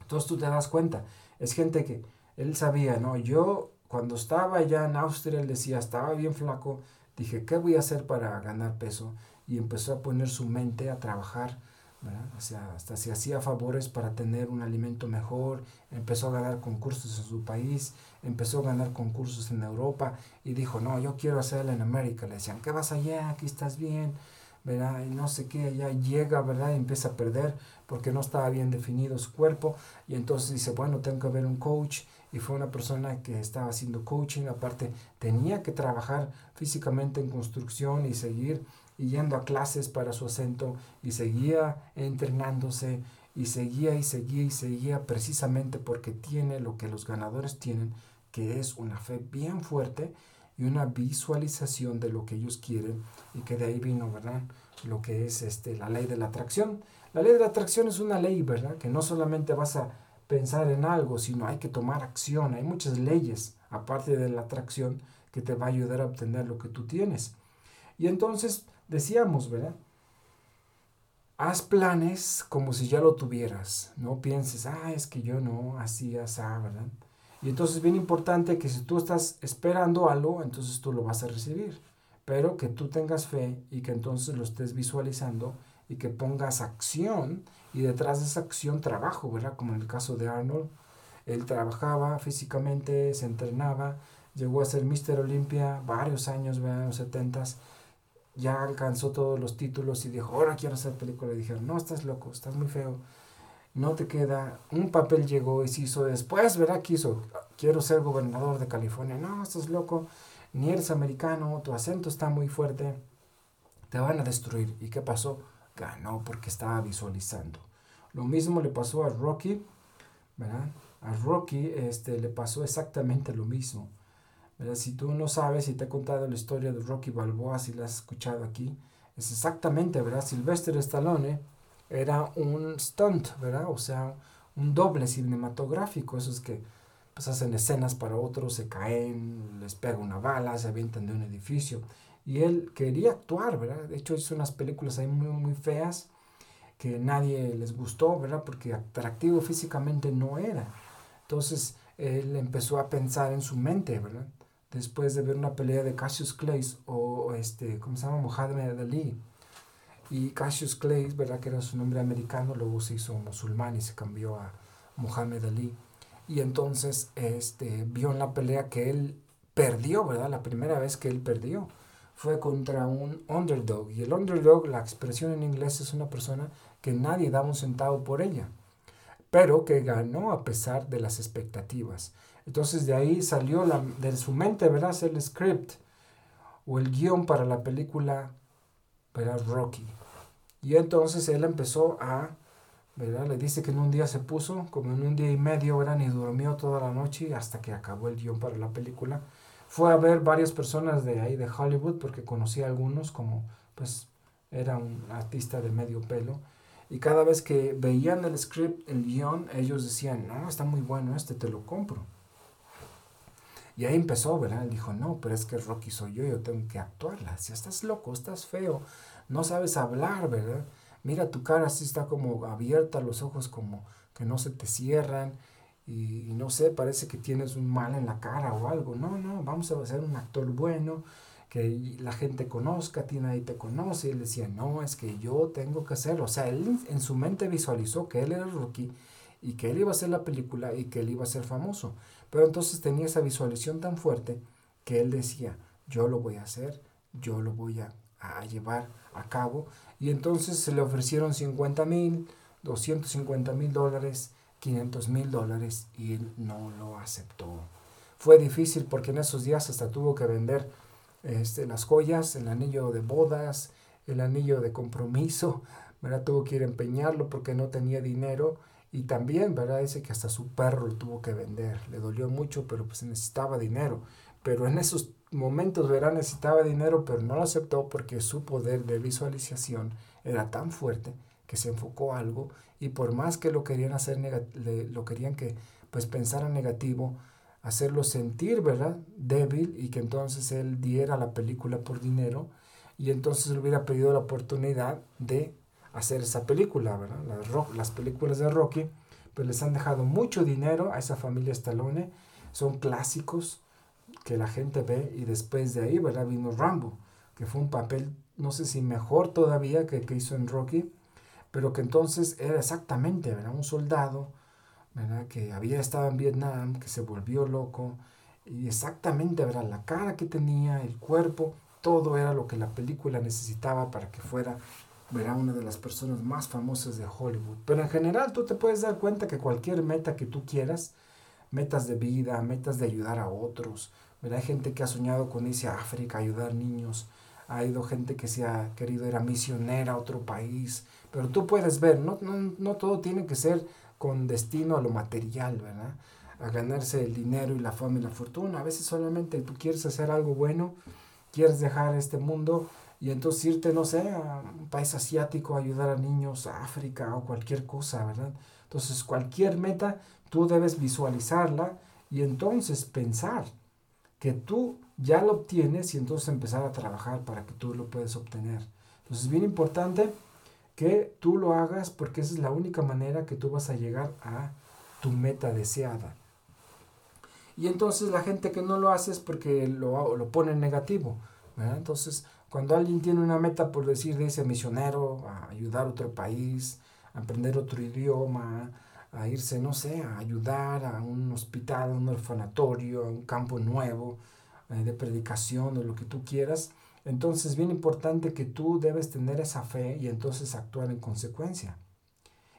Entonces tú te das cuenta, es gente que él sabía, ¿no? Yo cuando estaba allá en Austria, él decía, estaba bien flaco, dije, ¿qué voy a hacer para ganar peso? Y empezó a poner su mente a trabajar, ¿verdad? O sea, hasta se hacía favores para tener un alimento mejor, empezó a ganar concursos en su país, empezó a ganar concursos en Europa y dijo, no, yo quiero hacerlo en América. Le decían, ¿qué vas allá? Aquí estás bien ¿verdad? Y no sé qué, ya llega, ¿verdad? Y empieza a perder porque no estaba bien definido su cuerpo y entonces dice, bueno, tengo que ver un coach y fue una persona que estaba haciendo coaching, aparte tenía que trabajar físicamente en construcción y seguir yendo a clases para su acento y seguía entrenándose y seguía y seguía y seguía precisamente porque tiene lo que los ganadores tienen, que es una fe bien fuerte y una visualización de lo que ellos quieren y que de ahí vino, ¿verdad? Lo que es este, la ley de la atracción. La ley de la atracción es una ley, ¿verdad? Que no solamente vas a pensar en algo, sino hay que tomar acción. Hay muchas leyes, aparte de la atracción, que te va a ayudar a obtener lo que tú tienes. Y entonces decíamos, ¿verdad? Haz planes como si ya lo tuvieras. No pienses, ah, es que yo no, así, así, ¿verdad? Y entonces es bien importante que si tú estás esperando algo, entonces tú lo vas a recibir. Pero que tú tengas fe y que entonces lo estés visualizando y que pongas acción y detrás de esa acción trabajo, ¿verdad? Como en el caso de Arnold. Él trabajaba físicamente, se entrenaba, llegó a ser Mr. Olympia varios años, ¿verdad? En los 70 ya alcanzó todos los títulos y dijo, ahora quiero hacer película. Y dijeron, no, estás loco, estás muy feo, no te queda. Un papel llegó y se hizo después, ¿verdad? Quiso, quiero ser gobernador de California. No, estás loco, ni eres americano, tu acento está muy fuerte, te van a destruir. ¿Y qué pasó? Ganó porque estaba visualizando. Lo mismo le pasó a Rocky, ¿verdad? A Rocky este, le pasó exactamente lo mismo si tú no sabes y te he contado la historia de Rocky Balboa, si la has escuchado aquí, es exactamente, ¿verdad? Sylvester Stallone era un stunt, ¿verdad? O sea, un doble cinematográfico, esos que pues hacen escenas para otros, se caen, les pega una bala, se avientan de un edificio. Y él quería actuar, ¿verdad? De hecho hizo unas películas ahí muy, muy feas que nadie les gustó, ¿verdad? Porque atractivo físicamente no era. Entonces él empezó a pensar en su mente, ¿verdad? después de ver una pelea de Cassius Clay o este, ¿cómo se llama? Muhammad Ali. Y Cassius Clay, ¿verdad? Que era su nombre americano, luego se hizo musulmán y se cambió a Muhammad Ali. Y entonces este, vio en la pelea que él perdió, ¿verdad? La primera vez que él perdió fue contra un underdog. Y el underdog, la expresión en inglés es una persona que nadie da un centavo por ella, pero que ganó a pesar de las expectativas. Entonces de ahí salió la, de su mente, ¿verdad? El script o el guion para la película, ¿verdad? Rocky. Y entonces él empezó a, ¿verdad? Le dice que en un día se puso, como en un día y medio, ¿verdad? Ni durmió toda la noche hasta que acabó el guion para la película. Fue a ver varias personas de ahí, de Hollywood, porque conocía a algunos, como pues era un artista de medio pelo. Y cada vez que veían el script, el guion, ellos decían, no, está muy bueno este, te lo compro. Y ahí empezó, ¿verdad? Él dijo, no, pero es que Rocky soy yo, yo tengo que actuarla. Si estás loco, estás feo, no sabes hablar, ¿verdad? Mira, tu cara así está como abierta, los ojos como que no se te cierran. Y, no sé, parece que tienes un mal en la cara o algo. No, no, vamos a hacer un actor bueno, que la gente conozca, tiene ahí te conoce. Y él decía, no, es que yo tengo que hacerlo. O sea, él en su mente visualizó que él era Rocky y que él iba a hacer la película y que él iba a ser famoso. Pero entonces tenía esa visualización tan fuerte que él decía, yo lo voy a hacer, yo lo voy a, llevar a cabo. Y entonces se le ofrecieron 50 mil, 250 mil dólares, 500 mil dólares y él no lo aceptó. Fue difícil porque en esos días hasta tuvo que vender este, las joyas, el anillo de bodas, el anillo de compromiso, ¿verdad? Tuvo que ir a empeñarlo porque no tenía dinero y también, ¿verdad? Dice que hasta su perro lo tuvo que vender. Le dolió mucho, pero pues necesitaba dinero. Pero en esos momentos, ¿verdad? Necesitaba dinero, pero no lo aceptó porque su poder de visualización era tan fuerte que se enfocó algo y por más que lo querían hacer, lo querían que pues pensara negativo, hacerlo sentir, ¿verdad? Débil y que entonces él diera la película por dinero y entonces le hubiera pedido la oportunidad de hacer esa película, ¿verdad? Las, las películas de Rocky, pues les han dejado mucho dinero a esa familia Stallone, son clásicos que la gente ve y después de ahí, ¿verdad? Vino Rambo, que fue un papel, no sé si mejor todavía que que hizo en Rocky, pero que entonces era exactamente, ¿verdad? Un soldado, ¿verdad? Que había estado en Vietnam, que se volvió loco, y exactamente, ¿verdad? La cara que tenía, el cuerpo, todo era lo que la película necesitaba para que fuera verá una de las personas más famosas de Hollywood. Pero en general tú te puedes dar cuenta que cualquier meta que tú quieras, metas de vida, metas de ayudar a otros, verá hay gente que ha soñado con irse a África, ayudar niños, ha ido gente que se ha querido ir a misionera a otro país, pero tú puedes ver, no, no, no todo tiene que ser con destino a lo material, ¿verdad? A ganarse el dinero y la fama y la fortuna. A veces solamente tú quieres hacer algo bueno, quieres dejar este mundo y entonces irte, no sé, a un país asiático, ayudar a niños, a África o cualquier cosa, ¿verdad? Entonces cualquier meta tú debes visualizarla y entonces pensar que tú ya lo obtienes y entonces empezar a trabajar para que tú lo puedas obtener. Entonces es bien importante que tú lo hagas porque esa es la única manera que tú vas a llegar a tu meta deseada. Y entonces la gente que no lo hace es porque lo, lo pone negativo. Entonces, cuando alguien tiene una meta, por decir, dice misionero, a ayudar a otro país, aprender otro idioma, a irse, no sé, a ayudar a un hospital, a un orfanatorio, a un campo nuevo eh, de predicación o lo que tú quieras, entonces es bien importante que tú debes tener esa fe y entonces actuar en consecuencia.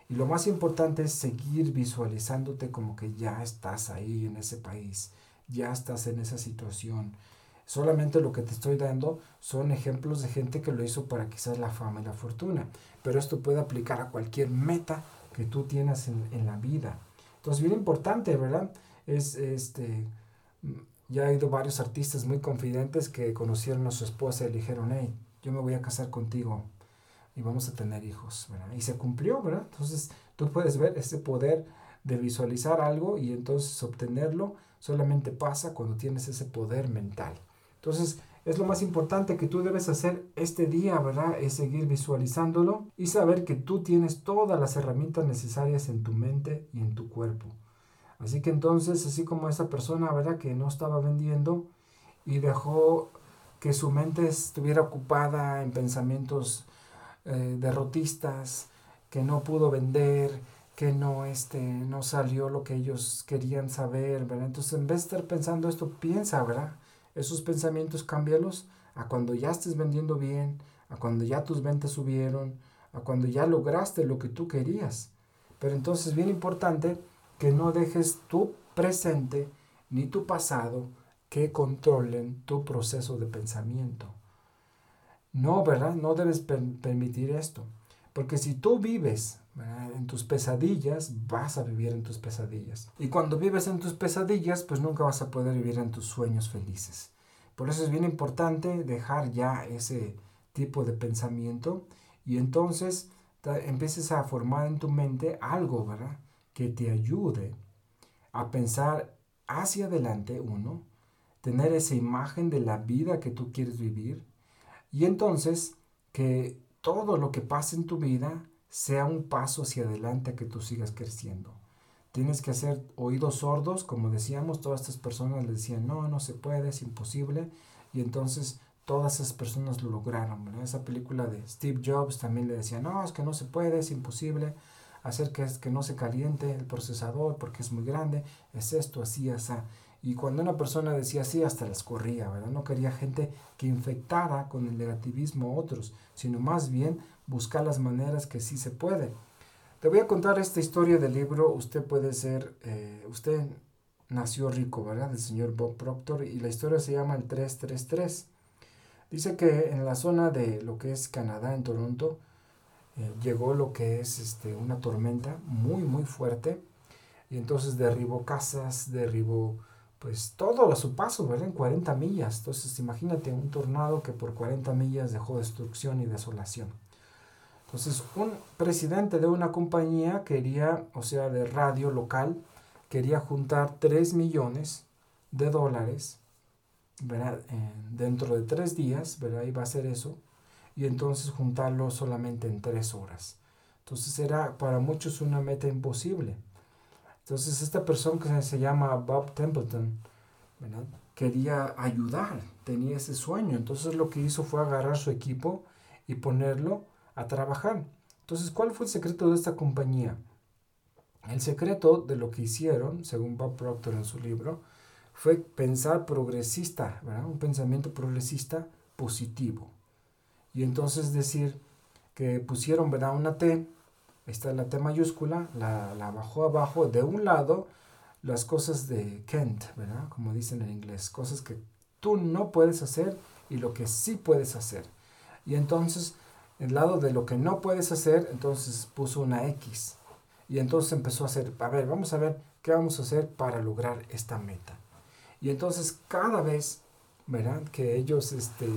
Y lo más importante es seguir visualizándote como que ya estás ahí en ese país, ya estás en esa situación. Solamente lo que te estoy dando son ejemplos de gente que lo hizo para quizás la fama y la fortuna. Pero esto puede aplicar a cualquier meta que tú tienes en, en la vida. Entonces, bien importante, ¿verdad? Es este ya ha ido varios artistas muy confidentes que conocieron a su esposa y le dijeron, hey, yo me voy a casar contigo y vamos a tener hijos, ¿verdad? Y se cumplió, ¿verdad? Entonces tú puedes ver ese poder de visualizar algo y entonces obtenerlo solamente pasa cuando tienes ese poder mental. Entonces es lo más importante que tú debes hacer este día, ¿verdad? Es seguir visualizándolo y saber que tú tienes todas las herramientas necesarias en tu mente y en tu cuerpo. Así que entonces, así como esa persona, ¿verdad? Que no estaba vendiendo y dejó que su mente estuviera ocupada en pensamientos eh, derrotistas, que no pudo vender, que no, este, no salió lo que ellos querían saber, ¿verdad? Entonces, en vez de estar pensando esto, piensa, ¿verdad? Esos pensamientos cámbialos a cuando ya estés vendiendo bien, a cuando ya tus ventas subieron, a cuando ya lograste lo que tú querías. Pero entonces, bien importante, que no dejes tu presente ni tu pasado que controlen tu proceso de pensamiento. No, ¿verdad? No debes permitir esto. Porque si tú vives en tus pesadillas, vas a vivir en tus pesadillas. Y cuando vives en tus pesadillas, pues nunca vas a poder vivir en tus sueños felices. Por eso es bien importante dejar ya ese tipo de pensamiento y entonces empieces a formar en tu mente algo, ¿verdad? que te ayude a pensar hacia adelante, uno, tener esa imagen de la vida que tú quieres vivir y entonces que todo lo que pase en tu vida sea un paso hacia adelante a que tú sigas creciendo. Tienes que hacer oídos sordos, como decíamos, todas estas personas le decían, no, no se puede, es imposible, y entonces todas esas personas lo lograron. Esa película de Steve Jobs también le decía, no, es que no se puede, es imposible, hacer que, que no se caliente el procesador porque es muy grande, es esto, así, así. Y cuando una persona decía así, hasta las corría, ¿verdad? No quería gente que infectara con el negativismo a otros, sino más bien buscar las maneras que sí se puede. Te voy a contar esta historia del libro, usted puede ser, eh, usted nació rico, ¿verdad? Del señor Bob Proctor, y la historia se llama el 333. Dice que en la zona de lo que es Canadá, en Toronto, eh, llegó lo que es este, una tormenta muy, muy fuerte. Y entonces derribó casas, derribó pues todo a su paso, ¿verdad? En 40 millas. Entonces imagínate un tornado que por 40 millas dejó destrucción y desolación. Entonces un presidente de una compañía quería, o sea, de radio local, quería juntar 3 millones de dólares, dentro de tres días, ¿verdad? Iba a hacer eso y entonces juntarlo solamente en tres horas. Entonces era para muchos una meta imposible. Entonces esta persona que se llama Bob Templeton quería ayudar, tenía ese sueño. Entonces lo que hizo fue agarrar su equipo y ponerlo a trabajar. Entonces, ¿cuál fue el secreto de esta compañía? El secreto de lo que hicieron, según Bob Proctor en su libro, fue pensar progresista, un pensamiento progresista positivo. Y entonces decir que pusieron, ¿verdad? Una T, está la T mayúscula, la, la bajó abajo, de un lado, las cosas de Kent, ¿verdad? Como dicen en inglés, cosas que tú no puedes hacer y lo que sí puedes hacer. Y entonces, el lado de lo que no puedes hacer, entonces puso una X. Y entonces empezó a hacer, a ver, vamos a ver qué vamos a hacer para lograr esta meta. Y entonces cada vez, ¿verdad? Que ellos este,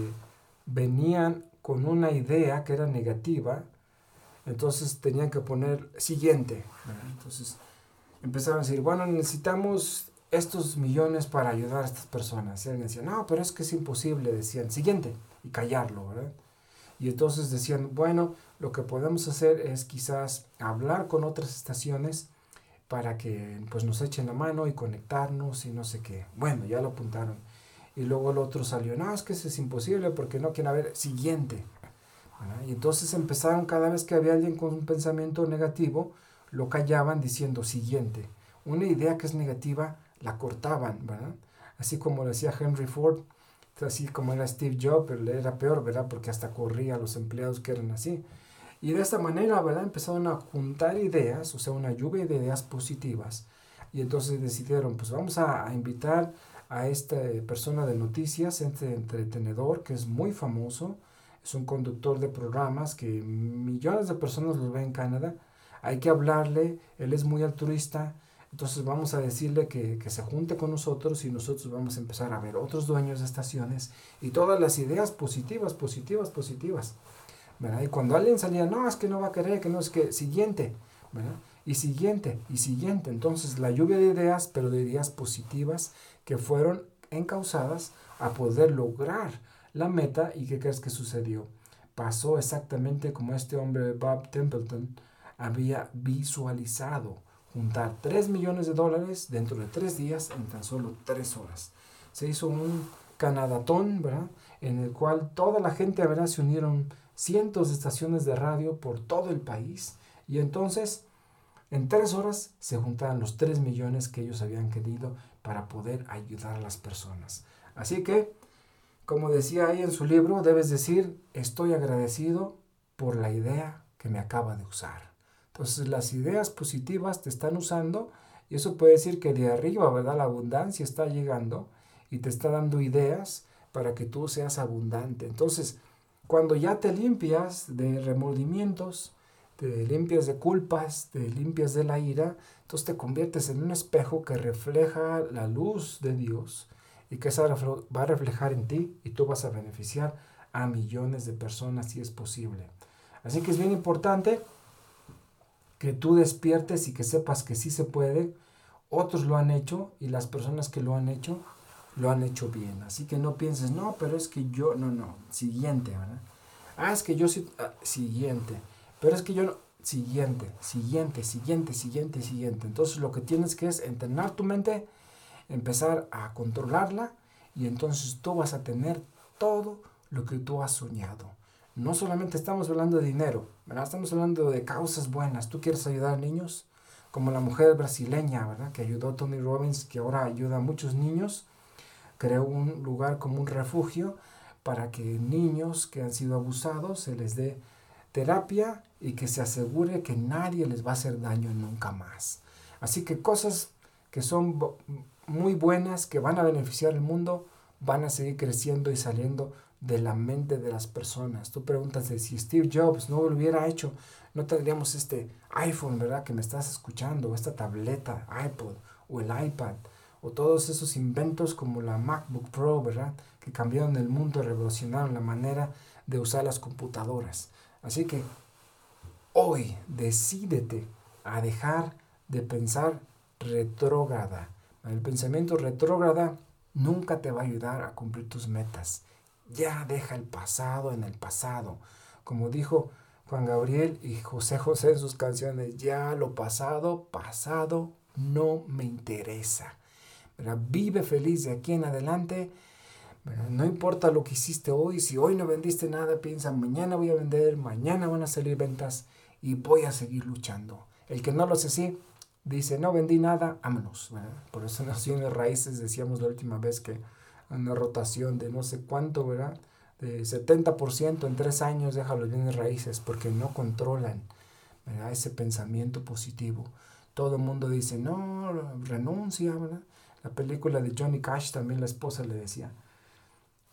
venían con una idea que era negativa, entonces tenían que poner siguiente. Entonces empezaron a decir, bueno, necesitamos estos millones para ayudar a estas personas. Y alguien decía, no, pero es que es imposible, decían, siguiente, y callarlo, ¿verdad? Y entonces decían, bueno, lo que podemos hacer es quizás hablar con otras estaciones para que pues nos echen la mano y conectarnos y no sé qué. Bueno, ya lo apuntaron. Y luego el otro salió, no, es que eso es imposible porque no quieren haber siguiente. Y entonces empezaron cada vez que había alguien con un pensamiento negativo, lo callaban diciendo siguiente. Una idea que es negativa la cortaban. Así como decía Henry Ford, así como era Steve Jobs, pero era peor, ¿verdad? Porque hasta corría a los empleados que eran así. Y de esta manera, ¿verdad? Empezaron a juntar ideas, o sea, una lluvia de ideas positivas. Y entonces decidieron, pues vamos a, a invitar a esta persona de noticias, este entretenedor, que es muy famoso, es un conductor de programas que millones de personas los ven en Canadá. Hay que hablarle, él es muy altruista, entonces vamos a decirle que, que, se junte con nosotros y nosotros vamos a empezar a ver otros dueños de estaciones y todas las ideas positivas, positivas, positivas. ¿verdad? Y cuando alguien salía, no, es que no va a querer, que no es que, siguiente, ¿verdad? Y siguiente, y siguiente. Entonces la lluvia de ideas, pero de ideas positivas que fueron encausadas a poder lograr la meta. ¿Y qué crees que sucedió? Pasó exactamente como este hombre, Bob Templeton, había visualizado juntar 3 millones de dólares dentro de 3 días en tan solo 3 horas. Se hizo un canadatón, ¿verdad? En el cual toda la gente, ¿verdad? Se unieron cientos de estaciones de radio por todo el país. Y entonces, en 3 horas se juntaron los 3 millones que ellos habían querido para poder ayudar a las personas. Así que, como decía ahí en su libro, debes decir, estoy agradecido por la idea que me acaba de usar. Entonces las ideas positivas te están usando y eso puede decir que de arriba, ¿verdad? La abundancia está llegando y te está dando ideas para que tú seas abundante. Entonces, cuando ya te limpias de remordimientos, te limpias de culpas, te limpias de la ira, entonces te conviertes en un espejo que refleja la luz de Dios y que esa va a reflejar en ti y tú vas a beneficiar a millones de personas si es posible. Así que es bien importante que tú despiertes y que sepas que sí se puede. Otros lo han hecho y las personas que lo han hecho lo han hecho bien. Así que no pienses, no, pero es que yo, no, no, siguiente, ¿verdad? Ah, es que yo sí, ah, siguiente, pero es que yo no, siguiente, siguiente, siguiente, siguiente, siguiente. Entonces lo que tienes que es entrenar tu mente, empezar a controlarla y entonces tú vas a tener todo lo que tú has soñado no solamente estamos hablando de dinero, ¿verdad? estamos hablando de causas buenas. ¿Tú quieres ayudar a niños? Como la mujer brasileña, ¿verdad? Que ayudó a Tony Robbins, que ahora ayuda a muchos niños. Creó un lugar como un refugio para que niños que han sido abusados se les dé terapia y que se asegure que nadie les va a hacer daño nunca más. Así que cosas que son muy buenas, que van a beneficiar al mundo, van a seguir creciendo y saliendo de la mente de las personas. Tú preguntas si Steve Jobs no lo hubiera hecho, no tendríamos este iPhone, ¿verdad? Que me estás escuchando, o esta tableta, iPod, o el iPad, o todos esos inventos como la MacBook Pro, ¿verdad? Que cambiaron el mundo revolucionaron la manera de usar las computadoras. Así que hoy decídete a dejar de pensar retrógrada. El pensamiento retrógrada nunca te va a ayudar a cumplir tus metas. Ya deja el pasado en el pasado. Como dijo Juan Gabriel y José José en sus canciones, ya lo pasado, pasado no me interesa. Vive feliz de aquí en adelante. No importa lo que hiciste hoy, si hoy no vendiste nada, piensa, mañana voy a vender, mañana van a salir ventas y voy a seguir luchando. El que no lo hace así, dice, no vendí nada, vámonos. Por eso en raíces decíamos la última vez que una rotación de no sé cuánto, ¿verdad? De 70% en tres años deja los bienes raíces porque no controlan ¿verdad? ese pensamiento positivo. Todo el mundo dice, no, renuncia, ¿verdad? La película de Johnny Cash también la esposa le decía,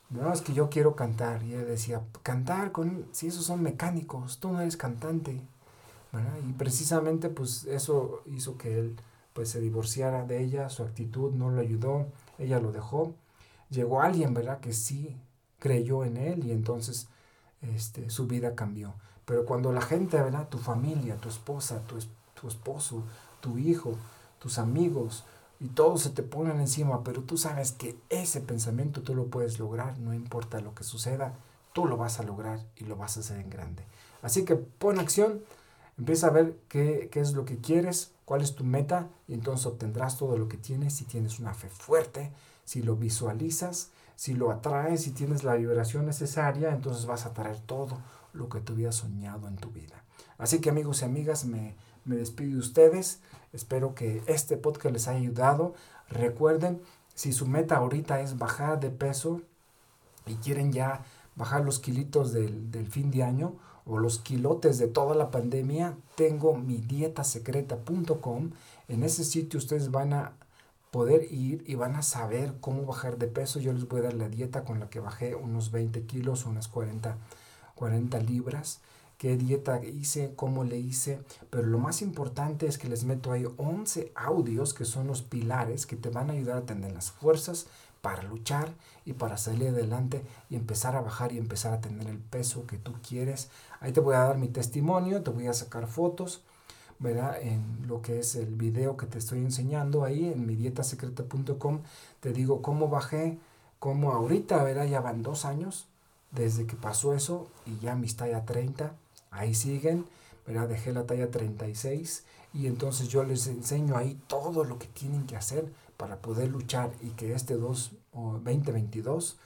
no, es que yo quiero cantar. Y él decía, cantar con, si esos son mecánicos, tú no eres cantante. Y precisamente pues eso hizo que él pues se divorciara de ella, su actitud no lo ayudó, ella lo dejó. Llegó alguien, ¿verdad? Que sí creyó en él y entonces este, su vida cambió. Pero cuando la gente, ¿verdad? Tu familia, tu esposa, tu, tu esposo, tu hijo, tus amigos, y todos se te ponen encima, pero tú sabes que ese pensamiento tú lo puedes lograr, no importa lo que suceda, tú lo vas a lograr y lo vas a hacer en grande. Así que pon acción, empieza a ver qué, qué es lo que quieres, cuál es tu meta y entonces obtendrás todo lo que tienes si tienes una fe fuerte, si lo visualizas, si lo atraes, si tienes la vibración necesaria, entonces vas a traer todo lo que tú habías soñado en tu vida. Así que amigos y amigas, me, me despido de ustedes. Espero que este podcast les haya ayudado. Recuerden, si su meta ahorita es bajar de peso y quieren ya bajar los kilitos del, del fin de año o los kilotes de toda la pandemia, tengo mi dietasecreta.com. En ese sitio ustedes van a poder ir y van a saber cómo bajar de peso. Yo les voy a dar la dieta con la que bajé unos 20 kilos, unas 40, 40 libras qué dieta hice, cómo le hice, pero lo más importante es que les meto ahí 11 audios que son los pilares que te van a ayudar a tener las fuerzas para luchar y para salir adelante y empezar a bajar y empezar a tener el peso que tú quieres. Ahí te voy a dar mi testimonio, te voy a sacar fotos, ¿verdad? En lo que es el video que te estoy enseñando ahí en mi dietasecreta.com, te digo cómo bajé, cómo ahorita, ¿verdad? Ya van dos años desde que pasó eso y ya mi talla 30 Ahí siguen, ¿verdad? Dejé la talla 36 y entonces yo les enseño ahí todo lo que tienen que hacer para poder luchar y que este 2, 2022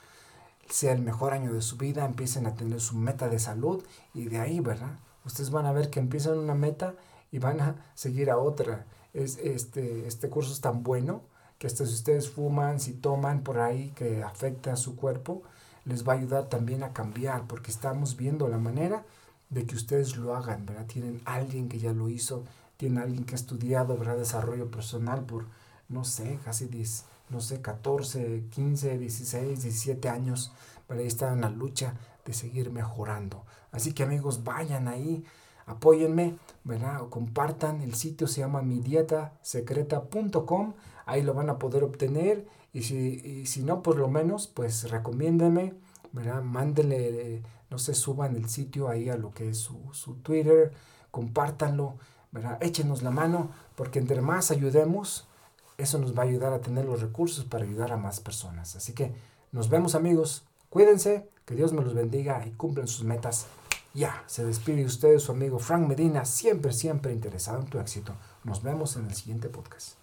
sea el mejor año de su vida, empiecen a tener su meta de salud y de ahí, ¿verdad? Ustedes van a ver que empiezan una meta y van a seguir a otra. Es, este, este curso es tan bueno que hasta si ustedes fuman, si toman por ahí que afecta a su cuerpo, les va a ayudar también a cambiar porque estamos viendo la manera de que ustedes lo hagan, ¿verdad? Tienen alguien que ya lo hizo, tienen alguien que ha estudiado, ¿verdad? Desarrollo personal por, no sé, casi 10, no sé, 14, 15, 16, 17 años, para estar en la lucha de seguir mejorando. Así que amigos, vayan ahí, apóyenme, ¿verdad? O compartan, el sitio se llama midietasecreta.com, ahí lo van a poder obtener y si, si no, por lo menos, pues recomiéndenme, ¿verdad? Mándenle no se suban el sitio ahí a lo que es su, Twitter, compártanlo, ¿verdad? échenos la mano, porque entre más ayudemos, eso nos va a ayudar a tener los recursos para ayudar a más personas. Así que nos vemos amigos, cuídense, que Dios me los bendiga y cumplen sus metas. Ya, se despide usted su amigo Frank Medina, siempre, siempre interesado en tu éxito. Nos vemos en el siguiente podcast.